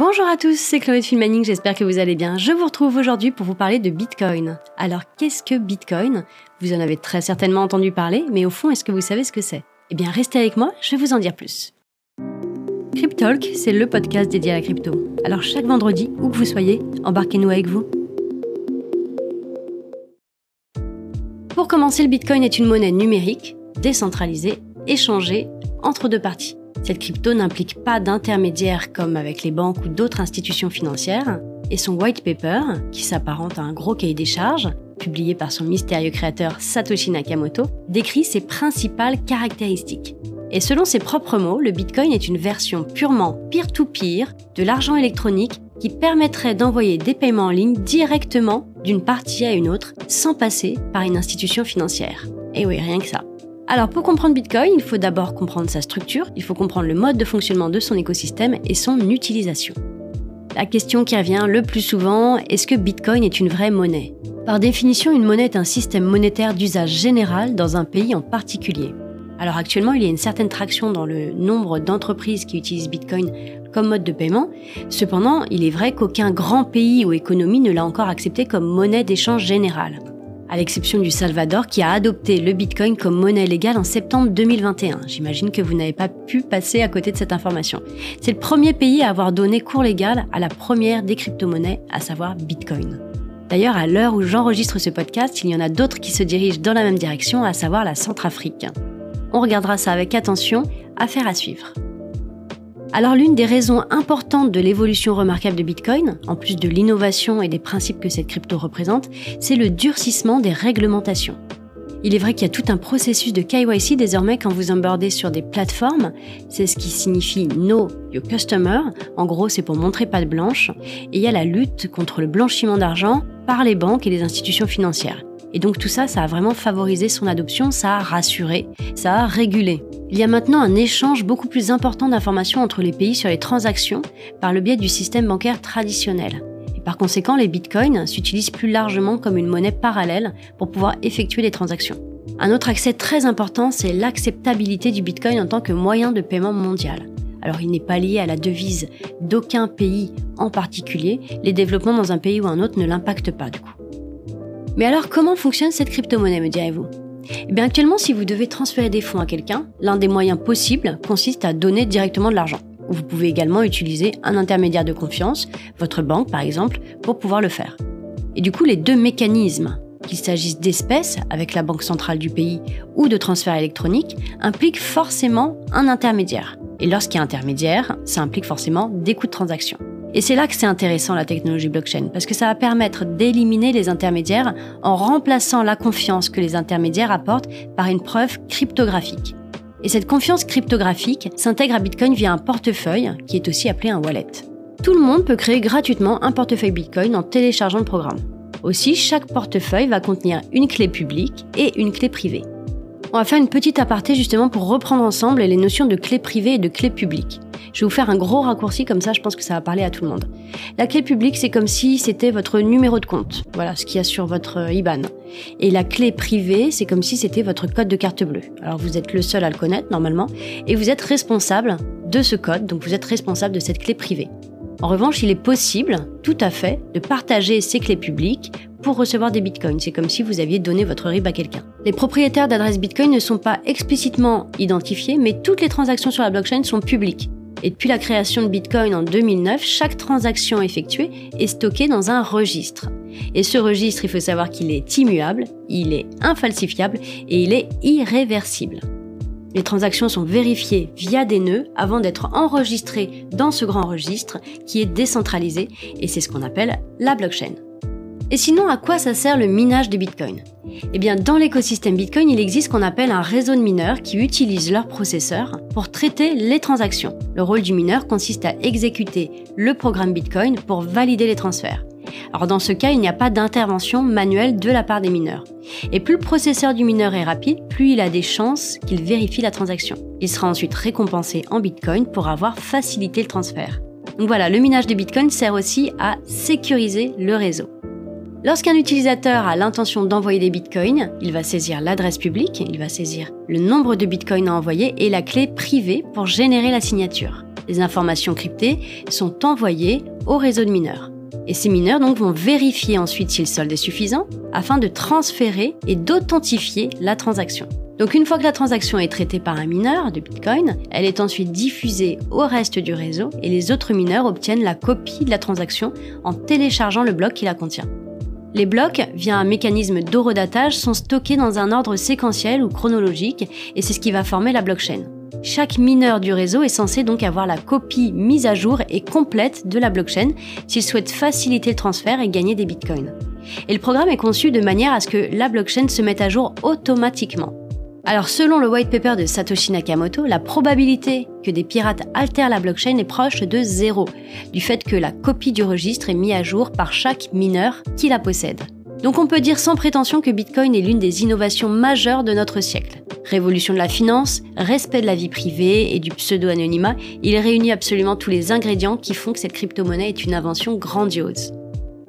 Bonjour à tous, c'est Chloé de Filmaning, j'espère que vous allez bien. Je vous retrouve aujourd'hui pour vous parler de Bitcoin. Alors qu'est-ce que Bitcoin? Vous en avez très certainement entendu parler, mais au fond, est-ce que vous savez ce que c'est? Eh bien, restez avec moi, je vais vous en dire plus. Cryptalk, c'est le podcast dédié à la crypto. Alors chaque vendredi, où que vous soyez, embarquez-nous avec vous. Pour commencer, le Bitcoin est une monnaie numérique, décentralisée, échangée entre deux parties. Cette crypto n'implique pas d'intermédiaire comme avec les banques ou d'autres institutions financières, et son white paper, qui s'apparente à un gros cahier des charges, publié par son mystérieux créateur Satoshi Nakamoto, décrit ses principales caractéristiques. Et selon ses propres mots, le Bitcoin est une version purement peer-to-peer de l'argent électronique qui permettrait d'envoyer des paiements en ligne directement d'une partie à une autre sans passer par une institution financière. Et oui, rien que ça. Alors pour comprendre Bitcoin, il faut d'abord comprendre sa structure, il faut comprendre le mode de fonctionnement de son écosystème et son utilisation. La question qui revient le plus souvent, est-ce que Bitcoin est une vraie monnaie? Par définition, une monnaie est un système monétaire d'usage général dans un pays en particulier. Alors actuellement, il y a une certaine traction dans le nombre d'entreprises qui utilisent Bitcoin comme mode de paiement. Cependant, il est vrai qu'aucun grand pays ou économie ne l'a encore accepté comme monnaie d'échange générale à l'exception du Salvador qui a adopté le Bitcoin comme monnaie légale en septembre 2021. J'imagine que vous n'avez pas pu passer à côté de cette information. C'est le premier pays à avoir donné cours légal à la première des crypto-monnaies, à savoir Bitcoin. D'ailleurs, à l'heure où j'enregistre ce podcast, il y en a d'autres qui se dirigent dans la même direction, à savoir la Centrafrique. On regardera ça avec attention, affaire à suivre. Alors l'une des raisons importantes de l'évolution remarquable de Bitcoin, en plus de l'innovation et des principes que cette crypto représente, c'est le durcissement des réglementations. Il est vrai qu'il y a tout un processus de KYC désormais quand vous embordez sur des plateformes. C'est ce qui signifie Know Your Customer. En gros, c'est pour montrer pas de blanche. Et il y a la lutte contre le blanchiment d'argent par les banques et les institutions financières. Et donc tout ça, ça a vraiment favorisé son adoption, ça a rassuré, ça a régulé. Il y a maintenant un échange beaucoup plus important d'informations entre les pays sur les transactions par le biais du système bancaire traditionnel. Et par conséquent, les bitcoins s'utilisent plus largement comme une monnaie parallèle pour pouvoir effectuer les transactions. Un autre accès très important, c'est l'acceptabilité du bitcoin en tant que moyen de paiement mondial. Alors il n'est pas lié à la devise d'aucun pays en particulier, les développements dans un pays ou un autre ne l'impactent pas du coup. Mais alors comment fonctionne cette crypto-monnaie, me direz-vous? Eh actuellement, si vous devez transférer des fonds à quelqu'un, l'un des moyens possibles consiste à donner directement de l'argent. Vous pouvez également utiliser un intermédiaire de confiance, votre banque par exemple, pour pouvoir le faire. Et du coup, les deux mécanismes, qu'il s'agisse d'espèces avec la banque centrale du pays ou de transfert électronique, impliquent forcément un intermédiaire. Et lorsqu'il y a intermédiaire, ça implique forcément des coûts de transaction. Et c'est là que c'est intéressant la technologie blockchain, parce que ça va permettre d'éliminer les intermédiaires en remplaçant la confiance que les intermédiaires apportent par une preuve cryptographique. Et cette confiance cryptographique s'intègre à Bitcoin via un portefeuille, qui est aussi appelé un wallet. Tout le monde peut créer gratuitement un portefeuille Bitcoin en téléchargeant le programme. Aussi, chaque portefeuille va contenir une clé publique et une clé privée. On va faire une petite aparté justement pour reprendre ensemble les notions de clé privée et de clé publique. Je vais vous faire un gros raccourci, comme ça je pense que ça va parler à tout le monde. La clé publique, c'est comme si c'était votre numéro de compte, voilà ce qu'il y a sur votre euh, IBAN. Et la clé privée, c'est comme si c'était votre code de carte bleue. Alors vous êtes le seul à le connaître normalement, et vous êtes responsable de ce code, donc vous êtes responsable de cette clé privée. En revanche, il est possible, tout à fait, de partager ces clés publiques pour recevoir des bitcoins. C'est comme si vous aviez donné votre RIB à quelqu'un. Les propriétaires d'adresses bitcoin ne sont pas explicitement identifiés, mais toutes les transactions sur la blockchain sont publiques. Et depuis la création de Bitcoin en 2009, chaque transaction effectuée est stockée dans un registre. Et ce registre, il faut savoir qu'il est immuable, il est infalsifiable et il est irréversible. Les transactions sont vérifiées via des nœuds avant d'être enregistrées dans ce grand registre qui est décentralisé et c'est ce qu'on appelle la blockchain. Et sinon, à quoi ça sert le minage des bitcoins? Eh bien, dans l'écosystème Bitcoin, il existe ce qu'on appelle un réseau de mineurs qui utilisent leur processeur pour traiter les transactions. Le rôle du mineur consiste à exécuter le programme Bitcoin pour valider les transferts. Alors dans ce cas, il n'y a pas d'intervention manuelle de la part des mineurs. Et plus le processeur du mineur est rapide, plus il a des chances qu'il vérifie la transaction. Il sera ensuite récompensé en Bitcoin pour avoir facilité le transfert. Donc voilà, le minage des Bitcoins sert aussi à sécuriser le réseau. Lorsqu'un utilisateur a l'intention d'envoyer des bitcoins, il va saisir l'adresse publique, il va saisir le nombre de bitcoins à envoyer et la clé privée pour générer la signature. Les informations cryptées sont envoyées au réseau de mineurs. Et ces mineurs donc vont vérifier ensuite si le solde est suffisant afin de transférer et d'authentifier la transaction. Donc une fois que la transaction est traitée par un mineur de Bitcoin, elle est ensuite diffusée au reste du réseau et les autres mineurs obtiennent la copie de la transaction en téléchargeant le bloc qui la contient. Les blocs, via un mécanisme d'horodatage, sont stockés dans un ordre séquentiel ou chronologique et c'est ce qui va former la blockchain. Chaque mineur du réseau est censé donc avoir la copie mise à jour et complète de la blockchain s'il souhaite faciliter le transfert et gagner des bitcoins. Et le programme est conçu de manière à ce que la blockchain se mette à jour automatiquement. Alors selon le white paper de Satoshi Nakamoto, la probabilité que des pirates altèrent la blockchain est proche de zéro, du fait que la copie du registre est mise à jour par chaque mineur qui la possède. Donc on peut dire sans prétention que Bitcoin est l'une des innovations majeures de notre siècle. Révolution de la finance, respect de la vie privée et du pseudo-anonymat, il réunit absolument tous les ingrédients qui font que cette crypto-monnaie est une invention grandiose.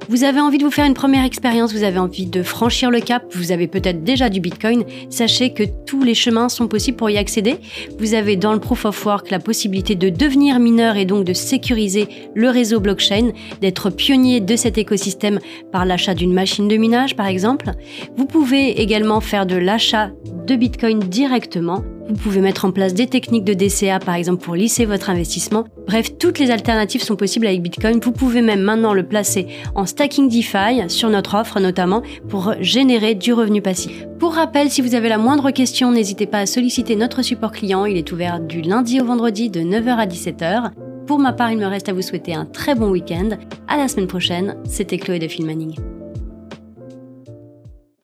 Vous avez envie de vous faire une première expérience, vous avez envie de franchir le cap, vous avez peut-être déjà du Bitcoin, sachez que tous les chemins sont possibles pour y accéder. Vous avez dans le Proof of Work la possibilité de devenir mineur et donc de sécuriser le réseau blockchain, d'être pionnier de cet écosystème par l'achat d'une machine de minage par exemple. Vous pouvez également faire de l'achat de Bitcoin directement vous pouvez mettre en place des techniques de DCA par exemple pour lisser votre investissement. Bref, toutes les alternatives sont possibles avec Bitcoin. Vous pouvez même maintenant le placer en stacking DeFi sur notre offre notamment pour générer du revenu passif. Pour rappel, si vous avez la moindre question, n'hésitez pas à solliciter notre support client. Il est ouvert du lundi au vendredi de 9h à 17h. Pour ma part, il me reste à vous souhaiter un très bon week-end. À la semaine prochaine. C'était Chloé de Filmaning.